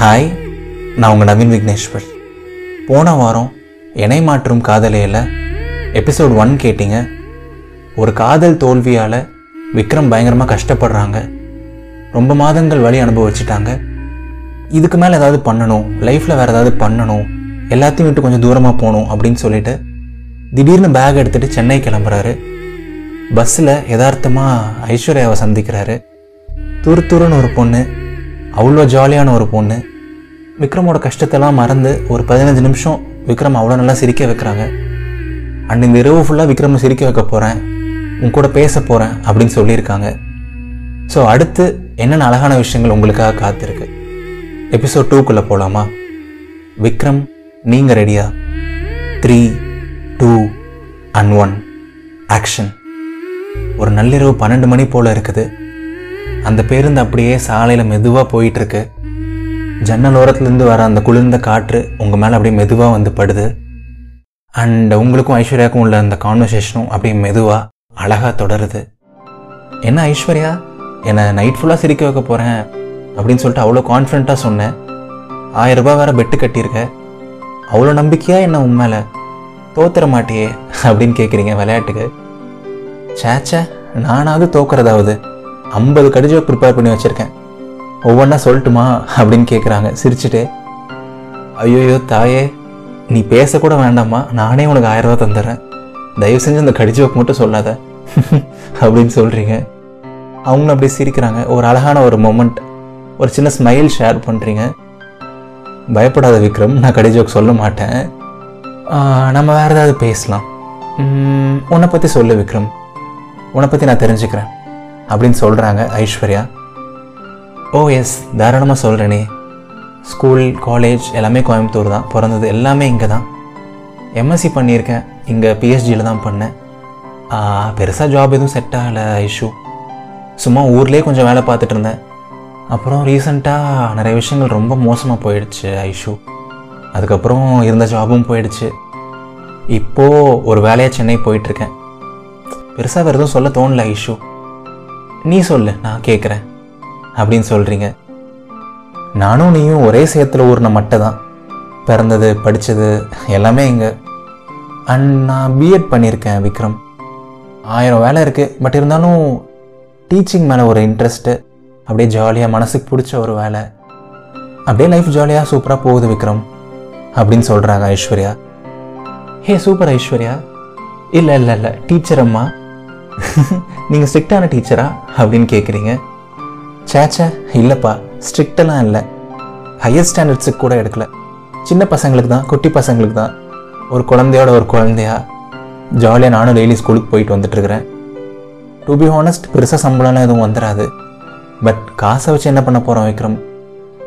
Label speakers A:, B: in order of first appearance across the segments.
A: Hi நான் உங்கள் நவீன் விக்னேஸ்வர் போன வாரம் இணை மாற்றும் காதலையில் எபிசோட் ஒன் கேட்டிங்க. ஒரு காதல் தோல்வியால் விக்ரம் பயங்கரமாக கஷ்டப்படுறாங்க. ரொம்ப மாதங்கள் வழி அனுபவிச்சிட்டாங்க. இதுக்கு மேலே ஏதாவது பண்ணணும் லைஃப்பில் வேறு ஏதாவது பண்ணணும் எல்லாத்தையும் விட்டு கொஞ்சம் தூரமாக போகணும் அப்படின்னு சொல்லிட்டு திடீர்னு பேக் எடுத்துகிட்டு சென்னை கிளம்புறாரு. பஸ்ஸில் யதார்த்தமாக ஐஸ்வர்யாவை சந்திக்கிறாரு. துரு துருன்னு ஒரு பொண்ணு அவ்வளோ ஜாலியான ஒரு பொண்ணு. விக்ரமோட கஷ்டத்தெல்லாம் மறந்து ஒரு பதினஞ்சு நிமிஷம் விக்ரம் அவ்வளோ நல்லா சிரிக்க வைக்கிறாங்க. அண்ட் இந்த இரவு ஃபுல்லாக விக்ரம் சிரிக்க வைக்க போகிறேன் உன் கூட பேச போகிறேன் அப்படின்னு சொல்லியிருக்காங்க. ஸோ அடுத்து என்னென்ன அழகான விஷயங்கள் உங்களுக்காக காத்திருக்கு? எபிசோட் டூக்குள்ளே போகலாமா விக்ரம் நீங்கள் ரெடியா three two and one action ஒரு நள்ளிரவு பன்னெண்டு மணி போல் இருக்குது. அந்த பேருந்து அப்படியே சாலையில் மெதுவாக போயிட்டுருக்கு. ஜன்னல் ஓரத்துலேருந்து வர அந்த குளிர்ந்த காற்று உங்கள் மேலே அப்படியே மெதுவாக வந்து படுது. அண்ட் உங்களுக்கும் ஐஸ்வர்யாவுக்கும் உள்ள அந்த கான்வர்சேஷனும் அப்படியே மெதுவாக அழகாக தொடருது. என்ன ஐஸ்வர்யா? என்னை நைட் ஃபுல்லாக சிரிக்க வைக்க போகிறேன் அப்படின்னு சொல்லிட்டு அவ்வளோ கான்ஃபிடண்ட்டாக சொன்னேன். ஆயிரம் ரூபாய் வேறு பெட்டு கட்டியிருக்க. அவ்வளோ நம்பிக்கையாக என்ன உன் மேலே? தோத்துற மாட்டியே அப்படின்னு கேட்குறீங்க விளையாட்டுக்கு. சேச்சே நானாவது தோக்குறதாவது. ஐம்பது கடிஜோக் ப்ரிப்பேர் பண்ணி வச்சுருக்கேன். ஒவ்வொன்றா சொல்லட்டுமா அப்படின்னு கேட்குறாங்க சிரிச்சுட்டு ஐயோயோ தாயே நீ பேசக்கூட வேண்டாம்மா. நானே உனக்கு ஆயிரம் ரூபா தந்துடுறேன். தயவு செஞ்சு அந்த கடிஜோக்கு மட்டும் சொல்லாத. அப்படின்னு சொல்கிறீங்க அவங்களும் அப்படியே சிரிக்கிறாங்க. ஒரு அழகான ஒரு மொமெண்ட் ஒரு சின்ன ஸ்மைல் ஷேர் பண்ணுறீங்க பயப்படாத விக்ரம் நான் கடிஜோக்கு சொல்ல மாட்டேன். நம்ம வேறு ஏதாவது பேசலாம். உன்னை பற்றி சொல்லு விக்ரம். உன்னை பற்றி நான் தெரிஞ்சுக்கிறேன். அப்படின்னு சொல்கிறாங்க ஐஸ்வர்யா. ஓ எஸ் தாராளமாக சொல்கிறேனே ஸ்கூல் காலேஜ் எல்லாமே கோயம்புத்தூர் தான். பிறந்தது எல்லாமே இங்கே தான். எம்எஸ்சி பண்ணியிருக்கேன். இங்கே பிஹெச்டியில் தான் பண்ணேன். பெருசாக ஜாப் எதுவும் செட் ஆகலை இஷ்யூ சும்மா ஊர்லேயே கொஞ்சம் வேலை பார்த்துட்டு இருந்தேன். அப்புறம் ரீசண்டாக நிறைய விஷயங்கள் ரொம்ப மோசமாக போயிடுச்சு ஐஷு. அதுக்கப்புறம் இருந்த ஜாபும் போயிடுச்சு. இப்போது ஒரு வேலையாக சென்னை போயிட்டுருக்கேன் பெருசாக வேறு எதுவும் சொல்ல தோணல ஐஷு. நீ சொல்லு நான் கேட்குறேன் அப்படின்னு சொல்கிறீங்க நானும் நீயும் ஒரே சேத்துல ஊர்ன மட்டை தான் பிறந்தது படித்தது எல்லாமே இங்கே. அண்ட் நான் பிஎட் பண்ணியிருக்கேன் விக்ரம். ஆயிரம் வேலை இருக்குது பட் இருந்தாலும் டீச்சிங் மேலே ஒரு இன்ட்ரெஸ்ட்டு அப்படியே ஜாலியாக மனசுக்கு பிடிச்ச ஒரு வேலை. அப்படியே லைஃப் ஜாலியாக சூப்பராக போகுது விக்ரம் அப்படின்னு சொல்கிறாங்க ஐஸ்வர்யா. ஹே சூப்பர் ஐஸ்வர்யா. இல்லை இல்லை இல்லை டீச்சர் அம்மா. நீங்கள் ஸ்ட்ரிக்டான டீச்சரா அப்படின்னு கேட்குறீங்க சேச்சே இல்லைப்பா ஸ்ட்ரிக்டெல்லாம் இல்லை. ஹையர் ஸ்டாண்டர்ட்ஸுக்கு கூட எடுக்கல. சின்ன பசங்களுக்கு தான் குட்டி பசங்களுக்கு தான். ஒரு குழந்தையோட ஒரு குழந்தையா ஜாலியாக நானும் டெய்லி ஸ்கூலுக்கு போயிட்டு வந்துட்டுருக்கிறேன் டு பி ஹானஸ்ட் பெருசாக சம்பளம்லாம் எதுவும் வந்துடாது பட் காசை வச்சு என்ன பண்ண போகிறோம் விக்ரம்?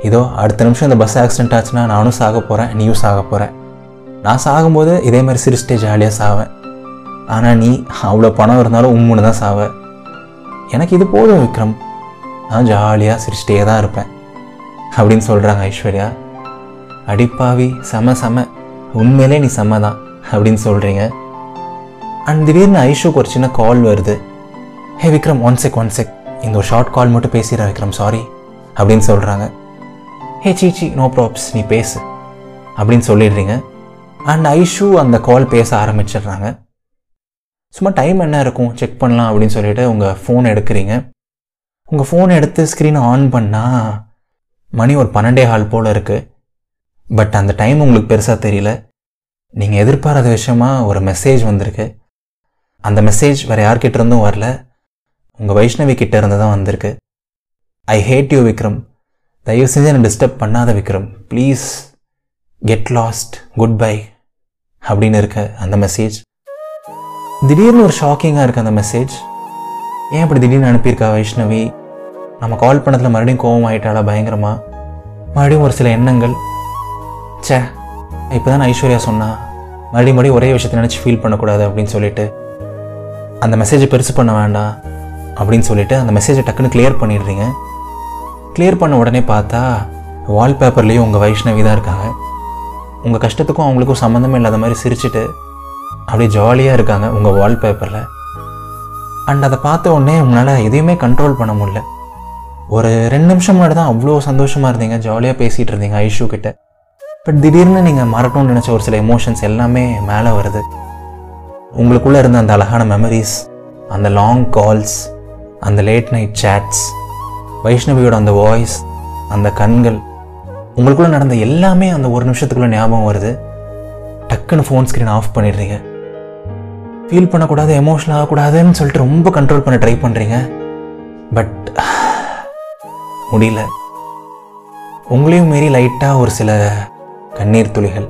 A: இதோ அடுத்த நிமிஷம் இந்த பஸ் ஆக்சிடென்ட் ஆச்சுன்னா நானும் சாக போகிறேன் நீயும் சாக போகிறேன் நான் சாகும்போது இதே மாதிரி சிரிச்சிட்டே ஜாலியாக சாவேன். ஆனால் நீ அவ்வளோ பணம் இருந்தாலும் உம்முன்னு தான் சாவ. எனக்கு இது போதும் விக்ரம். நான் ஜாலியாக சிரிச்சிட்டே தான் இருப்பேன். அப்படின்னு சொல்கிறாங்க ஐஸ்வர்யா. அடிப்பாவி செம செம. உண்மையிலே நீ செம தான் அப்படின்னு சொல்கிறீங்க அண்ட் திடீர்னு ஐஷுக்கு ஒரு சின்ன கால் வருது. Hey Vikram one check one check இந்த ஒரு ஷார்ட் கால் மட்டும் பேசிடுறேன் விக்ரம் சாரி அப்படின்னு சொல்கிறாங்க ஹே சீச்சி நோ ப்ராப்ஸ் நீ பேசு. அப்படின்னு சொல்லிடுறீங்க. அண்ட் ஐஷு அந்த கால் பேச ஆரம்பிச்சிடுறாங்க. சும்மா டைம் என்ன இருக்கும்? செக் பண்ணலாம் அப்படின்னு சொல்லிட்டு உங்கள் ஃபோன் எடுக்கிறீங்க. உங்கள் ஃபோன் எடுத்து ஸ்க்ரீனை ஆன் பண்ணால் மணி ஒரு பன்னெண்டே ஹால் போல் இருக்குது பட் அந்த டைம் உங்களுக்கு பெருசாக தெரியல. நீங்கள் எதிர்பாராத விஷயமா ஒரு மெசேஜ் வந்திருக்கு. அந்த மெசேஜ் வேறு யார்கிட்ட இருந்தும் வரல. உங்கள் வைஷ்ணவி கிட்ட இருந்து தான் வந்திருக்கு. I hate you Vikram. தயவு செஞ்சு என்னை டிஸ்டர்ப் பண்ணாத Vikram. Please get lost goodbye அப்படின்னு இருக்க அந்த மெசேஜ் திடீர்னு ஒரு ஷாக்கிங்காக இருக்குது அந்த மெசேஜ் ஏன் இப்படி திடீர்னு அனுப்பியிருக்கா வைஷ்ணவி? நம்ம கால் பண்ணதில் மறுபடியும் கோவம் ஆயிட்டாளா பயங்கரமா? மறுபடியும் ஒரு சில எண்ணங்கள். ச்சே இப்போ தான் ஐஸ்வர்யா சொன்னா மறுபடியும் மறுபடியும் ஒரே விஷயத்தை நினச்சி ஃபீல் பண்ணக்கூடாது அப்படின்னு சொல்லிட்டு அந்த மெசேஜை பெருசு பண்ண வேண்டாம் அப்படின்னு சொல்லிட்டு அந்த மெசேஜை டக்குன்னு கிளியர் பண்ணிடுறீங்க. கிளியர் பண்ண உடனே பார்த்தா வால்பேப்பர்லேயும் உங்கள் வைஷ்ணவி தான் இருக்காங்க. உங்கள் கஷ்டத்துக்கும் அவங்களுக்கும் சம்மந்தமே இல்லாத மாதிரி சிரிச்சுட்டு அப்படியே ஜாலியாக இருக்காங்க உங்கள் வால்பேப்பரில் அண்ட் அதை பார்த்த உடனே உங்களால் எதையுமே கண்ட்ரோல் பண்ண முடியல. ஒரு ரெண்டு நிமிஷம் முன்னாடி தான் அவ்வளோ சந்தோஷமாக இருந்தீங்க ஜாலியாக பேசிகிட்டு இருந்தீங்க ஐஷு கிட்ட. பட் திடீர்னு நீங்கள் மறக்கணும்னு நினச்ச ஒரு சில எமோஷன்ஸ் எல்லாமே மேலே வருது. உங்களுக்குள்ளே இருந்த அந்த அழகான மெமரிஸ் அந்த லாங் கால்ஸ் அந்த லேட் நைட் சேட்ஸ் வைஷ்ணவியோட அந்த வாய்ஸ் அந்த கண்கள் உங்களுக்குள்ளே நடந்த எல்லாமே அந்த ஒரு நிமிஷத்துக்குள்ளே ஞாபகம் வருது. டக்குன்னு ஃபோன் ஸ்க்ரீன் ஆஃப் பண்ணிடுறீங்க. ஃபீல் பண்ணக்கூடாது எமோஷனல் ஆகக்கூடாதுன்னு சொல்லிட்டு ரொம்ப கண்ட்ரோல் பண்ண ட்ரை பண்ணுறீங்க பட் முடியல. உங்களையும் மீறி லைட்டாக ஒரு சில கண்ணீர் துளிகள்.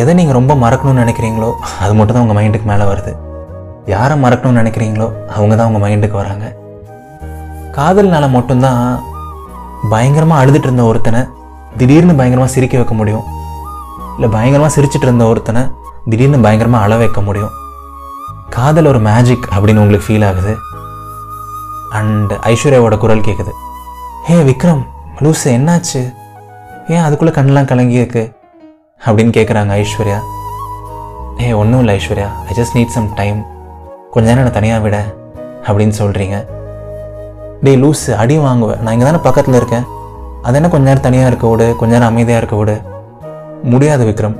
A: எதை நீங்கள் ரொம்ப மறக்கணும்னு நினைக்கிறீங்களோ அது மட்டும் தான் உங்கள் மைண்டுக்கு மேலே வருது. யாரை மறக்கணும்னு நினைக்கிறீங்களோ அவங்க தான் உங்கள் மைண்டுக்கு வராங்க. காதல்னால மட்டும்தான் பயங்கரமாக அழுதுட்டு இருந்த ஒருத்தனை திடீர்னு பயங்கரமாக சிரிக்க வைக்க முடியும். இல்லை பயங்கரமாக சிரிச்சிட்டு இருந்த ஒருத்தனை திடீர்னு பயங்கரமாக அள வைக்க முடியும். காதல் ஒரு மேஜிக் அப்படின்னு உங்களுக்கு ஃபீல் ஆகுது. அண்ட் ஐஸ்வர்யாவோட குரல் கேட்குது ஹே விக்ரம் லூசு என்னாச்சு? ஏன் அதுக்குள்ளே கண்ணெலாம் கலங்கி இருக்கு? அப்படின்னு கேட்குறாங்க ஐஸ்வர்யா. ஏ ஒன்றும் இல்லை Aishwarya. I just need some time கொஞ்ச நேரம் என்னை தனியாக விட அப்படின்னு சொல்கிறீங்க டேய் லூஸு அடி வாங்குவேன் நான் இங்கே தானே பக்கத்தில் இருக்கேன். அது என்ன கொஞ்ச நேரம் தனியாக இருக்க விடு கொஞ்ச நேரம் அமைதியாக இருக்க விடு. முடியாது விக்ரம்.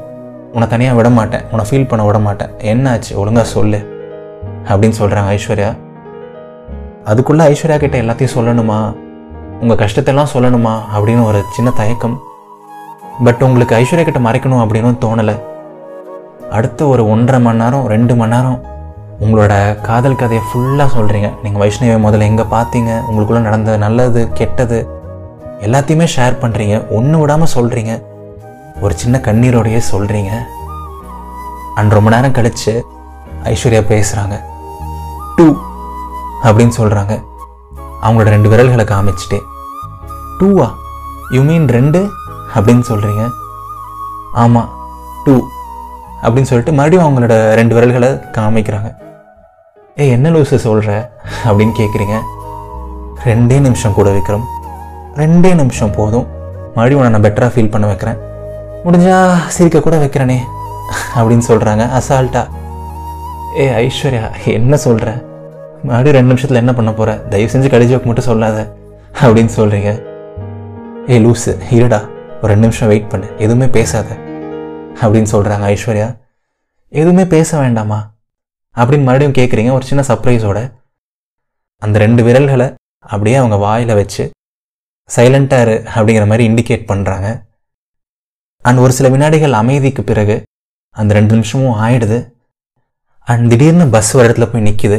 A: உன்னை தனியாக விட மாட்டேன் உன்னை ஃபீல் பண்ண விட மாட்டேன் என்னாச்சு? ஒழுங்காக சொல்லு. அப்படின்னு சொல்கிறாங்க ஐஸ்வர்யா. அதுக்குள்ளே ஐஸ்வர்யா கிட்ட எல்லாத்தையும் சொல்லணுமா? உங்கள் கஷ்டத்தெல்லாம் சொல்லணுமா? அப்படின்னு ஒரு சின்ன தயக்கம். பட் உங்களுக்கு ஐஸ்வர்யா கிட்ட மறைக்கணும் அப்படின்னு தோணலை. அடுத்த ஒரு ஒன்றரை மணி நேரம் ரெண்டு மணி நேரம் உங்களோட காதல் கதையை ஃபுல்லாக சொல்கிறீங்க நீங்கள் வைஷ்ணவியை முதல்ல எங்கே பார்த்தீங்க? உங்களுக்குள்ளே நடந்த நல்லது கெட்டது எல்லாத்தையுமே ஷேர் பண்ணுறீங்க ஒன்று விடாமல் சொல்கிறீங்க ஒரு சின்ன கண்ணீரோடையே சொல்கிறீங்க அண்ட் ரொம்ப நேரம் கழித்து ஐஸ்வர்யா பேசுகிறாங்க டூ அப்படின்னு சொல்கிறாங்க அவங்களோட ரெண்டு விரல்களை காமிச்சிட்டே. டூவா? யூ மீன் ரெண்டு? அப்படின்னு சொல்கிறீங்க ஆமாம் டூ அப்படின்னு சொல்லிட்டு மறுபடியும் அவங்களோட ரெண்டு விரல்களை காமிக்கிறாங்க. ஏ என்ன லூஸை சொல்கிற அப்படின்னு கேட்குறீங்க ரெண்டே நிமிஷம் கூட விற்கிறோம் ரெண்டே நிமிஷம் போதும். மறுபடியும் உன்னை நான் பெட்டராக ஃபீல் பண்ண வைக்கிறேன். முடிஞ்சால் சிரிக்க கூட வைக்கிறேனே அப்படின்னு சொல்கிறாங்க அசால்ட்டா. ஏ ஐஸ்வர்யா என்ன சொல்கிற மறுபடியும் ரெண்டு நிமிஷத்தில் என்ன பண்ண போகிற தயவு செஞ்சு கடிஜோக்கு மட்டும் சொல்லாத அப்படின்னு சொல்கிறீங்க ஏய் லூஸு இருடா. ஒரு ரெண்டு நிமிஷம் வெயிட் பண்ணு. எதுவுமே பேசாத அப்படின்னு சொல்கிறாங்க ஐஸ்வர்யா. எதுவுமே பேச வேண்டாமா? அப்படின்னு மறுபடியும் கேட்குறீங்க ஒரு சின்ன சர்ப்ரைஸோட அந்த ரெண்டு விரல்களை அப்படியே அவங்க வாயில் வச்சு சைலண்ட்டாக இரு அப்படிங்கிற மாதிரி இண்டிகேட் பண்ணுறாங்க அண்ட் ஒரு சில வினாடிகள் அமைதிக்கு பிறகு அந்த ரெண்டு நிமிஷமும் ஆயிடுது. அண்ட் திடீர்னு பஸ் ஒரு இடத்துல போய் நிற்கிது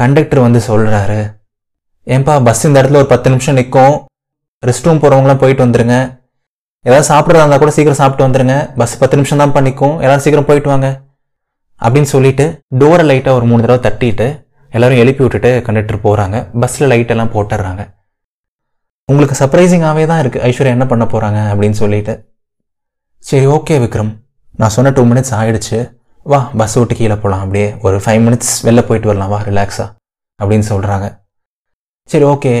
A: கண்டக்டர் வந்து சொல்கிறாரு ஏன்பா பஸ் இந்த இடத்துல ஒரு பத்து நிமிஷம் நிற்கும் ரெஸ்ட் ரூம் போகிறவங்களாம் போயிட்டு வந்துருங்க. ஏதாவது சாப்பிட்றதா இருந்தால் கூட சீக்கிரம் சாப்பிட்டு வந்துருங்க. பஸ் பத்து நிமிஷம் தான் பண்ணிக்கும் எல்லாரும் சீக்கிரம் போயிட்டு வாங்க. அப்படின்னு சொல்லிட்டு டோரை லைட்டாக ஒரு மூணு தடவை தட்டிட்டு எல்லோரும் எழுப்பி விட்டுட்டு கண்டக்டர் போகிறாங்க பஸ்ஸில் லைட்டெல்லாம் போட்டுடுறாங்க உங்களுக்கு சர்ப்ரைசிங்காகவே தான் இருக்குது ஐஸ்வர்யா என்ன பண்ண போகிறாங்க அப்படின்னு சொல்லிட்டு சரி ஓகே விக்ரம். நான் சொன்ன டூ மினிட்ஸ் ஆகிடுச்சு வா பஸ் விட்டு கீழே போகலாம் அப்படியே ஒரு ஃபைவ் மினிட்ஸ் வெளில போயிட்டு வரலாம். வா ரிலாக்ஸாக அப்படின்னு சொல்கிறாங்க சரி ஓகே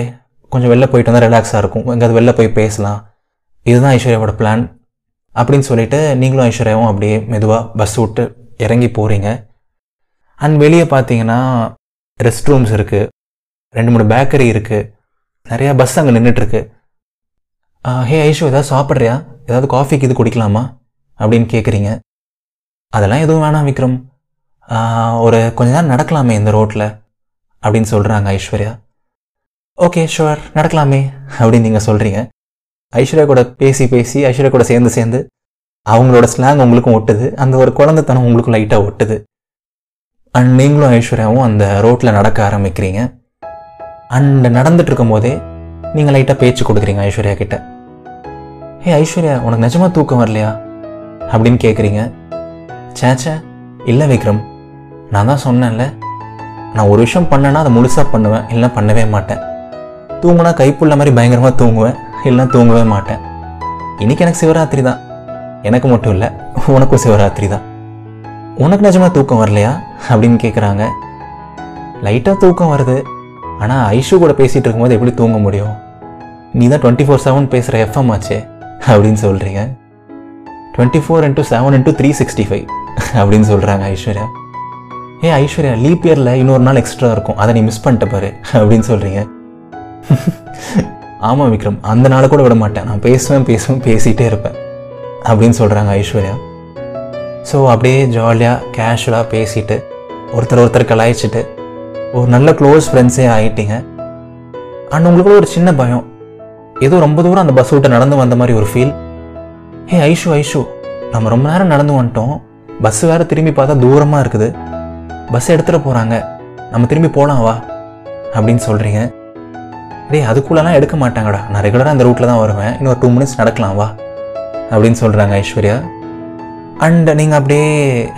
A: கொஞ்சம் வெளில போயிட்டு வந்தால் ரிலாக்ஸாக இருக்கும். எங்கேயாவது வெளில போய் பேசலாம். இதுதான் ஐஸ்வர்யாவோட பிளான் அப்படின்னு சொல்லிட்டு நீங்களும் ஐஸ்வர்யாவும் அப்படியே மெதுவாக பஸ் விட்டு இறங்கி போகிறீங்க அண்ட் வெளியே பார்த்தீங்கன்னா ரெஸ்ட் ரூம்ஸ் இருக்குது ரெண்டு மூணு பேக்கரி இருக்குது நிறையா பஸ் அங்கே நின்றுட்டுருக்கு ஹே ஐஷோ ஏதாவது சாப்பிட்றியா? ஏதாவது காஃபிக்கு இது குடிக்கலாமா? அப்படின்னு கேட்குறீங்க அதெல்லாம் எதுவும் வேணாம் விக்ரம். ஒரு கொஞ்ச நேரம் நடக்கலாமே இந்த ரோட்டில் அப்படின்னு சொல்கிறாங்க ஐஸ்வர்யா. ஓகே ஷுவர் நடக்கலாமே அப்படின்னு நீங்கள் சொல்கிறீங்க ஐஸ்வர்யா கூட பேசி பேசி ஐஸ்வர்யா கூட சேர்ந்து சேர்ந்து அவங்களோட ஸ்லாங் உங்களுக்கும் ஒட்டுது. அந்த ஒரு குழந்தைத்தனம் உங்களுக்கும் லைட்டாக ஒட்டுது. அண்ட் நீங்களும் ஐஸ்வர்யாவும் அந்த ரோட்டில் நடக்க ஆரம்பிக்கிறீங்க. அண்ட் நடந்துட்டு இருக்கும் போதே நீங்கள் லைட்டாக பேச்சு கொடுக்குறீங்க ஐஸ்வர்யா கிட்ட. ஏ ஐஸ்வர்யா உனக்கு நிஜமா தூக்கம் வரலையா? அப்படின்னு கேட்குறீங்க சேச்சே இல்லை விக்ரம். நான் தான் சொன்னேன்ல. நான் ஒரு விஷயம் பண்ணேன்னா அதை முழுசாக பண்ணுவேன். இல்லைன்னா பண்ணவே மாட்டேன். தூங்குனா கைப்புள்ள மாதிரி பயங்கரமாக தூங்குவேன். இல்லைன்னா தூங்கவே மாட்டேன். இன்னைக்கு எனக்கு சிவராத்திரி தான். எனக்கு மட்டும் இல்லை உனக்கும் சிவராத்திரி தான். உனக்கு நிஜமாக தூக்கம் வரலையா? அப்படின்னு கேட்குறாங்க லைட்டாக தூக்கம் வருது. ஆனால் ஐஷு கூட பேசிகிட்டு இருக்கும்போது எப்படி தூங்க முடியும்? நீ தான் டுவெண்ட்டி ஃபோர் செவன் பேசுகிற எஃப்எம் ஆச்சே. அப்படின்னு சொல்கிறீங்க twenty four into seven into three sixty five அப்படின்னு சொல்கிறாங்க ஐஸ்வர்யா. ஏ ஐஸ்வர்யா லீப் இயரில் இன்னொரு நாள் எக்ஸ்ட்ரா இருக்கும். அதை நீ மிஸ் பண்ணிட்ட பாரு அப்படின்னு சொல்கிறீங்க ஆமாம் விக்ரம் அந்த நாளை கூட விட மாட்டேன். நான் பேசுவேன் பேசுவேன் பேசிகிட்டே இருப்பேன் அப்படின்னு சொல்கிறாங்க ஐஸ்வர்யா. ஸோ அப்படியே ஜாலியாக கேஷுவலாக பேசிட்டு ஒருத்தர் ஒருத்தர் கலாய்ச்சிட்டு ஒரு நல்ல க்ளோஸ் ஃப்ரெண்ட்ஸே ஆகிட்டீங்க அண்ட் உங்களுக்குள்ள ஒரு சின்ன பயம். ஏதோ ரொம்ப தூரம் அந்த பஸ் விட்டு நடந்து வந்த மாதிரி ஒரு ஃபீல் ஏ ஐஷு ஐஷு நம்ம ரொம்ப நேரம் நடந்து வந்துட்டோம். பஸ் வேறு திரும்பி பார்த்தா தூரமாக இருக்குது. பஸ் எடுத்துகிட்டு போகிறாங்க நம்ம திரும்பி போகலாம் வா அப்படின்னு சொல்கிறீங்க டேய் அதுக்குள்ளெல்லாம் எடுக்க மாட்டாங்கடா. நான் ரெகுலராக அந்த ரூட்டில் தான் வருவேன். இன்னொரு டூ மினிட்ஸ் நடக்கலாம் வா அப்படின்னு சொல்கிறாங்க ஐஸ்வர்யா. அண்ட் நீங்கள் அப்படியே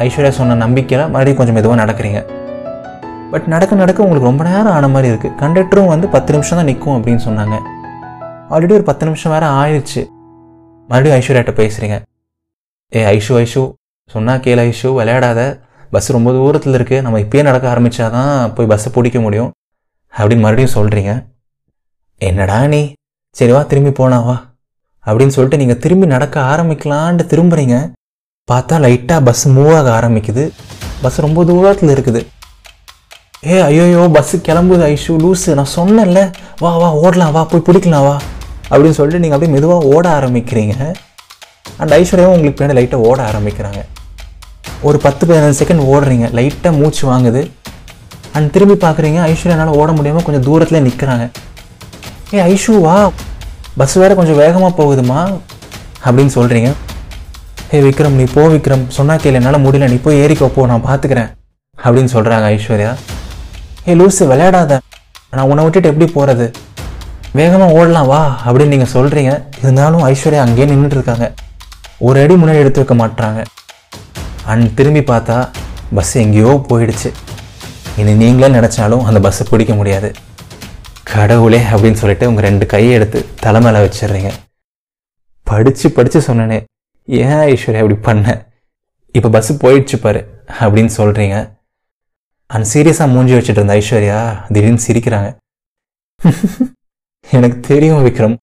A: ஐஸ்வர்யா சொன்ன நம்பிக்கையில் மறுபடியும் கொஞ்சம் மெதுவாக நடக்கிறீங்க. பட் நடக்க நடக்க உங்களுக்கு ரொம்ப நேரம் ஆன மாதிரி இருக்குது கண்டக்டரும் வந்து பத்து நிமிஷம் தான் நிற்கும் அப்படின்னு சொன்னாங்க. ஆல்ரெடி ஒரு பத்து நிமிஷம் வேறு ஆயிடுச்சு மறுபடியும் ஐஸ்வர்யாட்ட பேசுகிறீங்க ஏ ஐஷு ஐஷு சொன்னால் கேள் ஐஷு விளையாடாத. பஸ் ரொம்ப தூரத்தில் இருக்குது நம்ம இப்பயே நடக்க ஆரம்பித்தாதான் போய் பஸ்ஸை பிடிக்க முடியும். அப்படின்னு மறுபடியும் சொல்கிறீங்க என்னடா நீ? சரி வா திரும்பி போனா வா. அப்படின்னு சொல்லிட்டு நீங்கள் திரும்பி நடக்க ஆரம்பிக்கலான்ட்டு திரும்புகிறீங்க பார்த்தா லைட்டாக பஸ் மூவ் ஆக ஆரம்பிக்குது. பஸ் ரொம்ப தூரத்தில் இருக்குது. ஏ ஐயோயோ பஸ்ஸு கிளம்புது ஐஷு லூஸு நான் சொன்னேன்ல. வா வா ஓடலாம் வா போய் பிடிக்கலாம் வா. அப்படின்னு சொல்லிட்டு நீங்கள் அப்படியே மெதுவாக ஓட ஆரம்பிக்கிறீங்க. அண்ட் ஐஸ்வர்யாவும் உங்களுக்கு பின்னாடி லைட்டாக ஓட ஆரம்பிக்கிறாங்க. ஒரு பத்து பதினஞ்சு செகண்ட் ஓடுறீங்க. லைட்டாக மூச்சு வாங்குது. அண்ட் திரும்பி பார்க்குறீங்க ஐஸ்வர்யானால் ஓட முடியாமல் கொஞ்சம் தூரத்தில் நிற்கிறாங்க ஏ ஐஷுவா பஸ் வேறு கொஞ்சம் வேகமாக போகுதுமா? அப்படின்னு சொல்கிறீங்க ஏ விக்ரம் நீ போ விக்ரம். சொன்னா கேள்வி என்னால் முடியல. நீ போய் ஏறிக்கோ போ நான் பார்த்துக்கிறேன் அப்படின்னு சொல்கிறாங்க ஐஸ்வர்யா. ஏ லூஸு விளையாடாத. நான் உன்னை விட்டுட்டு எப்படி போகிறது வேகமாக ஓடலாம் வா அப்படின்னு நீங்கள் சொல்கிறீங்க இருந்தாலும் ஐஸ்வர்யா அங்கேயே நின்றுட்டு இருக்காங்க. ஒரு அடி முன்னாடி எடுத்து வைக்க மாட்றாங்க. அண்ட் திரும்பி பார்த்தா பஸ் எங்கேயோ போயிடுச்சு. இனி நீங்களே நினச்சாலும் அந்த பஸ்ஸை பிடிக்க முடியாது. கடவுளே அப்படின்னு சொல்லிட்டு உங்கள் ரெண்டு கையை எடுத்து தலை மேலே வச்சிடுறீங்க. படித்து படித்து சொன்னனே ஏன் ஐஸ்வர்யா இப்படி பண்ண? இப்போ பஸ்ஸு போயிடுச்சு பாரு அப்படின்னு சொல்கிறீங்க அண்ட் சீரியஸாக மூஞ்சி வச்சுட்டு இருந்த ஐஸ்வர்யா திடீர்னு சிரிக்கிறாங்க. எனக்கு தெரியும் விக்ரம்.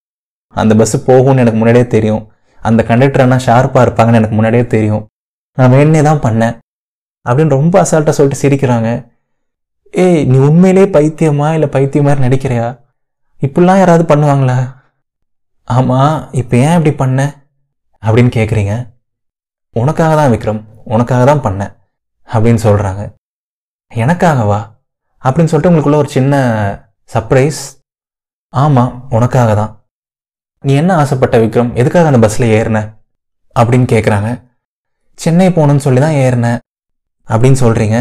A: அந்த பஸ்ஸு போகும்னு எனக்கு முன்னாடியே தெரியும். அந்த கண்டக்டர் ஷார்ப்பாக இருப்பாங்கன்னு எனக்கு முன்னாடியே தெரியும். நான் வேணே தான் பண்ணேன். அப்படின்னு ரொம்ப அசால்ட்டாக சொல்லிட்டு சிரிக்கிறாங்க. ஏய் நீ உண்மையிலே பைத்தியமா இல்லை பைத்தியம் மாதிரி நடிக்கிறியா? இப்படிலாம் யாராவது பண்ணுவாங்களா? ஆமாம் இப்போ ஏன் இப்படி பண்ண? அப்படின்னு கேட்குறீங்க உனக்காக தான் விக்ரம். உனக்காக தான் பண்ணேன். அப்படின்னு சொல்கிறாங்க எனக்காகவா? அப்படின்னு சொல்லிட்டு உங்களுக்குள்ள ஒரு சின்ன சர்ப்ரைஸ் ஆமாம் உனக்காக தான் நீ என்ன ஆசைப்பட்ட விக்ரம்? எதுக்காக அந்த பஸ்ஸில் ஏறின? அப்படின்னு கேட்குறாங்க சென்னை போகணுன்னு சொல்லி தான் ஏறினேன் அப்படின்னு சொல்கிறீங்க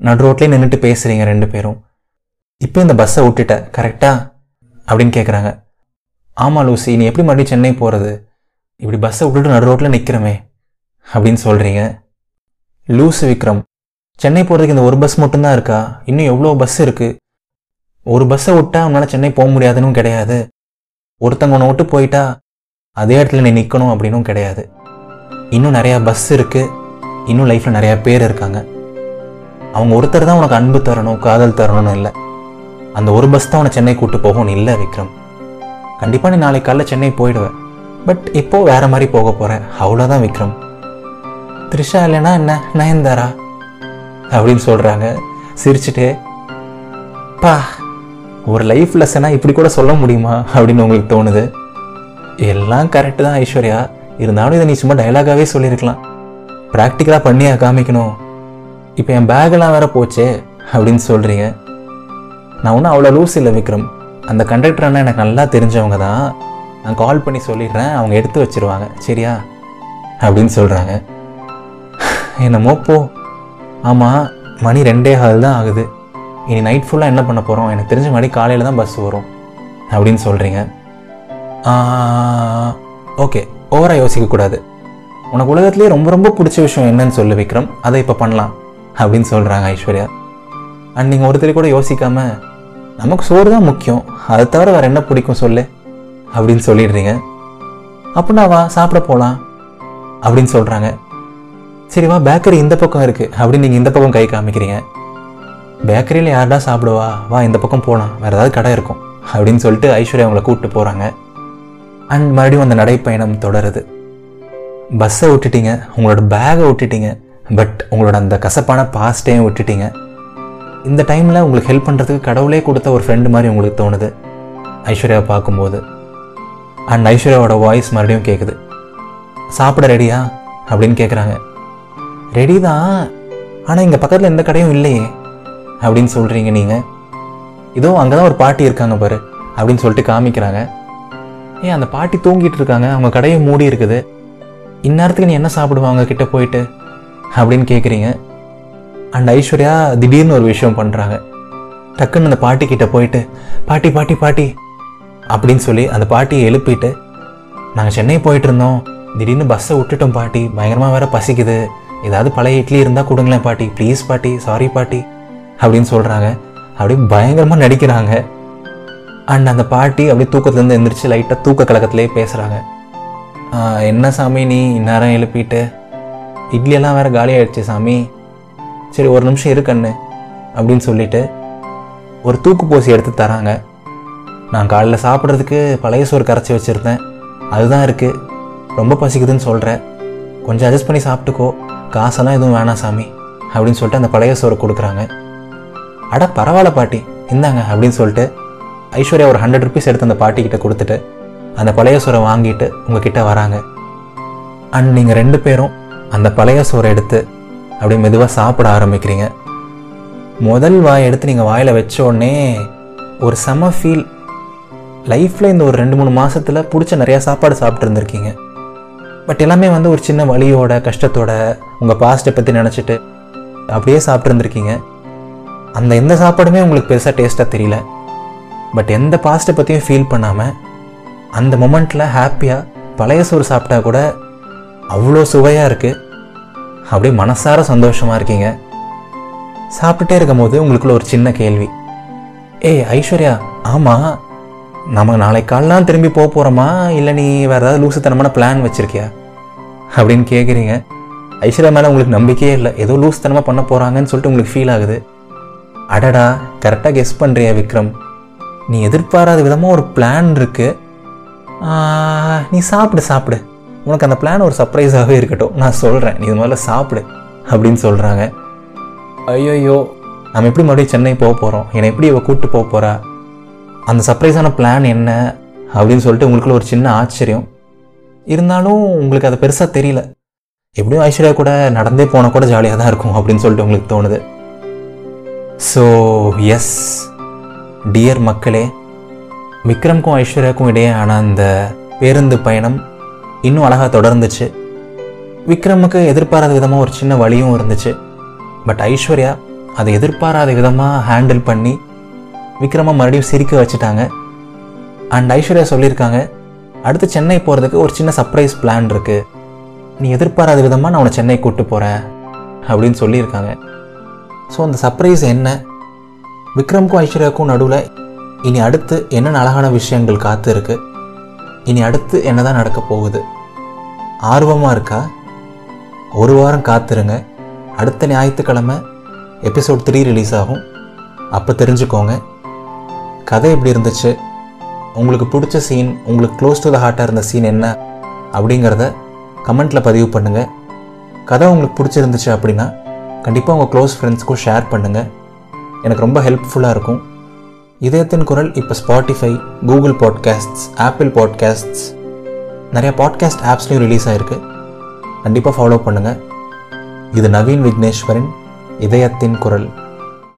A: நடு ரோட்லேயே நின்றுட்டு பேசுகிறீங்க ரெண்டு பேரும். இப்போ இந்த பஸ்ஸை விட்டுட்ட கரெக்டா அப்படின்னு கேட்குறாங்க ஆமாம் லூசி நீ எப்படி மறுபடியும் சென்னை போகிறது இப்படி பஸ்ஸை விட்டுட்டு நடு ரோட்டில் நிற்கிறமே அப்படின்னு சொல்கிறீங்க லூசு விக்ரம் சென்னை போகிறதுக்கு இந்த ஒரு பஸ் மட்டும்தான் இருக்கா? இன்னும் எவ்வளோ பஸ் இருக்குது ஒரு பஸ்ஸை விட்டா அவனால் சென்னை போக முடியாதுன்னு கிடையாது. ஒருத்தங்க உன்னை விட்டு போயிட்டா அதே இடத்துல நீ நிற்கணும் அப்படின்னும் கிடையாது. இன்னும் நிறையா பஸ் இருக்குது இன்னும் லைஃப்பில் நிறையா பேர் இருக்காங்க. அவங்க ஒருத்தர் தான் உனக்கு அன்பு தரணும் காதல் தரணும்னு இல்லை. அந்த ஒரு பஸ் தான் உன்னை சென்னை கூட்டு போகும்னு இல்லை விக்ரம். கண்டிப்பாக நீ நாளைக்கு காலைல சென்னை போயிடுவேன் பட் இப்போ வேறு மாதிரி போக போகிறேன் அவ்வளோதான் விக்ரம். த்ரிஷா இல்லைன்னா என்ன? நயன்தாரா? அப்படின்னு சொல்கிறாங்க சிரிச்சுட்டே பா ஒரு லைஃப் லெசனாக இப்படி கூட சொல்ல முடியுமா அப்படின்னு உங்களுக்கு தோணுது? எல்லாம் கரெக்டு தான் ஐஸ்வர்யா. இருந்தாலும் இதை நீ சும்மா டைலாகாகவே சொல்லியிருக்கலாம். ப்ராக்டிக்கலாக பண்ணியா காமிக்கணும். இப்போ என் பேக்கெல்லாம் வேற போச்சே அப்படின்னு சொல்கிறீங்க நான் ஒன்றும் அவ்வளோ லூஸ் இல்லை விக்ரம். அந்த கண்டக்டர் அண்ணா எனக்கு நல்லா தெரிஞ்சவங்க தான். நான் கால் பண்ணி சொல்லிடுறேன். அவங்க எடுத்து வச்சிருவாங்க. சரியா? அப்படின்னு சொல்கிறாங்க என்னமோ போ. ஆமாம் மணி ரெண்டே ஹால் தான் ஆகுது. இனி நைட் ஃபுல்லாக என்ன பண்ண போகிறோம் எனக்கு தெரிஞ்ச மாதிரி காலையில் தான் பஸ் வரும். அப்படின்னு சொல்கிறீங்க ஓகே ஓவராக யோசிக்கக்கூடாது உனக்கு உலகத்துலேயே ரொம்ப ரொம்ப பிடிச்ச விஷயம் என்னன்னு சொல்லு விக்ரம். அதை இப்போ பண்ணலாம் அப்படின்னு சொல்கிறாங்க ஐஸ்வர்யா. அண்ட் நீங்கள் ஒருத்தர் கூட யோசிக்காம நமக்கு சோறு தான் முக்கியம். அதை தவிர வேறு என்ன பிடிக்கும் சொல்லு அப்படின்னு சொல்லிடுறீங்க. அப்படின்னா வா சாப்பிட போகலாம் அப்படின்னு சொல்கிறாங்க சரி வா பேக்கரி இந்த பக்கம் இருக்குது அப்படின்னு நீங்கள் இந்த பக்கம் கை காமிக்கிறீங்க. பேக்கரியில் யார்டா சாப்பிடுவா? வா இந்த பக்கம் போகலாம் வேறு ஏதாவது கடை இருக்கும். அப்படின்னு சொல்லிட்டு ஐஸ்வர்யா அவங்கள கூப்பிட்டு போகிறாங்க அண்ட் மறுபடியும் அந்த நடைப்பயணம் தொடருது. பஸ்ஸை விட்டுட்டீங்க. உங்களோட பேகை விட்டுட்டீங்க. பட் உங்களோட அந்த கசப்பான பாஸ்ட்டையும் விட்டுட்டீங்க. இந்த டைமில் உங்களுக்கு ஹெல்ப் பண்ணுறதுக்கு கடவுளே கொடுத்த ஒரு ஃப்ரெண்டு மாதிரி உங்களுக்கு தோணுது. ஐஸ்வர்யாவை பார்க்கும்போது. அண்ட் ஐஸ்வர்யாவோட வாய்ஸ் மறுபடியும் கேட்குது சாப்பிட ரெடியா அப்படின்னு கேட்குறாங்க ரெடி தான். ஆனால் இங்கே பக்கத்தில் எந்த கடையும் இல்லையே. அப்படின்னு சொல்கிறீங்க நீங்கள் இதோ அங்கே தான் ஒரு பாட்டி இருக்காங்க பாரு அப்படின்னு சொல்லிட்டு காமிக்கிறாங்க. ஏன் அந்த பாட்டி தூங்கிட்டு இருக்காங்க அவங்க கடையை மூடி இருக்குது. இந்நேரத்துக்கு நீ என்ன சாப்பிடுவாங்க கிட்ட போயிட்டு? அப்படின்னு கேட்குறீங்க அண்ட் ஐஸ்வர்யா திடீர்னு ஒரு விஷயம் பண்ணுறாங்க டக்குன்னு அந்த பாட்டி கிட்ட போயிட்டு பாட்டி பாட்டி பாட்டி அப்படின்னு சொல்லி அந்த பாட்டியை எழுப்பிட்டு நாங்கள் சென்னை போயிட்டு இருந்தோம். திடீர்னு பஸ்ஸை விட்டுட்டோம் பாட்டி. பயங்கரமாக வேற பசிக்குது. ஏதாவது பழைய இட்லி இருந்தால் கொடுங்களேன் பாட்டி. ப்ளீஸ் பாட்டி சாரி பாட்டி. அப்படின்னு சொல்கிறாங்க அப்படியே பயங்கரமாக நடிக்கிறாங்க. அண்ட் அந்த பாட்டி அப்படியே தூக்கத்துலேருந்து எந்திரிச்சு லைட்டாக தூக்க கலக்கத்திலே பேசுகிறாங்க என்ன சாமி நீ? இந்நேரம் எழுப்பிட்டு. இட்லியெல்லாம் வேறு காலி ஆயிடுச்சு சாமி. சரி ஒரு நிமிஷம் இருக்கண்ணு அப்படின்னு சொல்லிட்டு ஒரு தூக்கு பூசி எடுத்து தராங்க. நான் காலைல சாப்பிட்றதுக்கு பழைய சோறு கரைச்சி வச்சுருந்தேன். அதுதான் இருக்குது ரொம்ப பசிக்குதுன்னு சொல்கிறேன் கொஞ்சம் அட்ஜஸ்ட் பண்ணி சாப்பிட்டுக்கோ. காசெல்லாம் எதுவும் வேணாம் சாமி. அப்படின்னு சொல்லிட்டு அந்த பழைய சோறு கொடுக்குறாங்க. அட பரவாயில்ல பாட்டி. இந்தாங்க அப்படின்னு சொல்லிட்டு ஐஸ்வர்யா ஒரு ஹண்ட்ரட் ருபீஸ் எடுத்து அந்த பாட்டிக்கிட்ட கொடுத்துட்டு அந்த பழைய சோறை வாங்கிட்டு உங்ககிட்ட வராங்க. அண்ட் நீங்கள் ரெண்டு பேரும் அந்த பழைய சோறை எடுத்து அப்படியே மெதுவாக சாப்பிட ஆரம்பிக்கிறீங்க. முதல் வாய் எடுத்து நீங்கள் வாயில் வச்ச உடனே ஒரு செம ஃபீல் லைஃப்பில் இந்த ஒரு ரெண்டு மூணு மாதத்தில் பிடிச்ச நிறையா சாப்பாடு சாப்பிட்ருந்துருக்கீங்க பட் எல்லாமே வந்து ஒரு சின்ன வழியோட கஷ்டத்தோட உங்கள் பாஸ்ட்டை பற்றி நினச்சிட்டு அப்படியே சாப்பிட்ருந்துருக்கீங்க அந்த எந்த சாப்பாடுமே உங்களுக்கு பெருசாக டேஸ்ட்டாக தெரியல. பட் எந்த பாஸ்ட்டை பற்றியும் ஃபீல் பண்ணாமல் அந்த மொமெண்ட்டில் ஹாப்பியாக பழைய சோறு சாப்பிட்டா கூட அவ்வளோ சுவையாக இருக்குது அப்படியே மனசார சந்தோஷமாக இருக்கீங்க. சாப்பிட்டுட்டே இருக்கும் போது உங்களுக்குள்ள ஒரு சின்ன கேள்வி. ஏய் ஐஸ்வர்யா ஆமாம் நம்ம நாளைக்கு காலெலாம் திரும்பி போக போகிறோமா இல்லை நீ வேறு ஏதாவது லூசுத்தனமான பிளான் வச்சுருக்கியா? அப்படின்னு கேட்குறீங்க ஐஸ்வர்யா மேலே உங்களுக்கு நம்பிக்கையே இல்லை. ஏதோ லூசுத்தனமாக பண்ண போகிறாங்கன்னு சொல்லிட்டு உங்களுக்கு ஃபீல் ஆகுது. அடடா கரெக்டாக கெஸ் பண்ணுறியா விக்ரம்? நீ எதிர்பாராத விதமாக ஒரு பிளான் இருக்குது நீ சாப்பிடு சாப்பிடு. உனக்கு அந்த பிளான் ஒரு சர்ப்ரைஸாகவே இருக்கட்டும். நான் சொல்கிறேன் நீ இது மாதிரி சாப்பிடு அப்படின்னு சொல்கிறாங்க ஐயோயோ நம்ம எப்படி மறுபடியும் சென்னை போக போகிறோம் என்னை எப்படி இவள் கூப்பிட்டு போக போகிறா அந்த சர்ப்ரைஸான பிளான் என்ன? அப்படின்னு சொல்லிட்டு உங்களுக்குள்ள ஒரு சின்ன ஆச்சரியம். இருந்தாலும் உங்களுக்கு அது பெருசாக தெரியல. எப்படியும் ஐஸ்வர்யா கூட நடந்தே போனால் கூட ஜாலியாக தான் இருக்கும் அப்படின்னு சொல்லிட்டு உங்களுக்கு தோணுது. ஸோ எஸ் டியர் மக்களே விக்ரம்க்கும் ஐஸ்வர்யாவுக்கும் இடையே ஆன அந்த பேருந்து பயணம் இன்னும் அழகாக தொடர்ந்துச்சு. விக்ரமுக்கு எதிர்பாராத விதமாக ஒரு சின்ன வழியும் இருந்துச்சு. பட் ஐஸ்வர்யா அதை எதிர்பாராத விதமாக ஹேண்டில் பண்ணி விக்ரமாக மறுபடியும் சிரிக்க வச்சுட்டாங்க. அண்ட் ஐஸ்வர்யா சொல்லியிருக்காங்க அடுத்து சென்னை போகிறதுக்கு ஒரு சின்ன சர்ப்ரைஸ் பிளான் இருக்குது நீ எதிர்பாராத விதமாக நான் உன்னை சென்னை கூப்பிட்டு போகிறேன் அப்படின்னு சொல்லியிருக்காங்க. ஸோ அந்த சர்ப்ரைஸ் என்ன? விக்ரம்க்கும் ஐஸ்வர்யாவுக்கும் நடுவில் இனி அடுத்து என்னென்ன அழகான விஷயங்கள் காத்து இருக்கு இனி அடுத்து என்ன தான் நடக்க போகுது? ஆர்வமாக இருக்கா? ஒரு வாரம் காத்துருங்க. அடுத்த ஞாயிற்றுக்கிழமை எபிசோட் த்ரீ ரிலீஸ் ஆகும். அப்போ தெரிஞ்சுக்கோங்க. கதை எப்படி இருந்துச்சு? உங்களுக்கு பிடிச்ச சீன் உங்களுக்கு க்ளோஸ் டு த ஹார்ட்டாக இருந்த சீன் என்ன? அப்படிங்கிறத கமெண்ட்டில் பதிவு பண்ணுங்கள் கதை உங்களுக்கு பிடிச்சிருந்துச்சு அப்படின்னா கண்டிப்பாக உங்கள் க்ளோஸ் ஃப்ரெண்ட்ஸ்க்கும் ஷேர் பண்ணுங்கள் எனக்கு ரொம்ப ஹெல்ப்ஃபுல்லாக இருக்கும். இதயத்தின் குரல் இப்போ Spotify Google podcasts Apple podcasts நிறையா பாட்காஸ்ட் ஆப்ஸ்லையும் ரிலீஸ் ஆகிருக்கு கண்டிப்பாக ஃபாலோ பண்ணுங்கள் இது நவீன் விக்னேஸ்வரின் இதயத்தின் குரல்.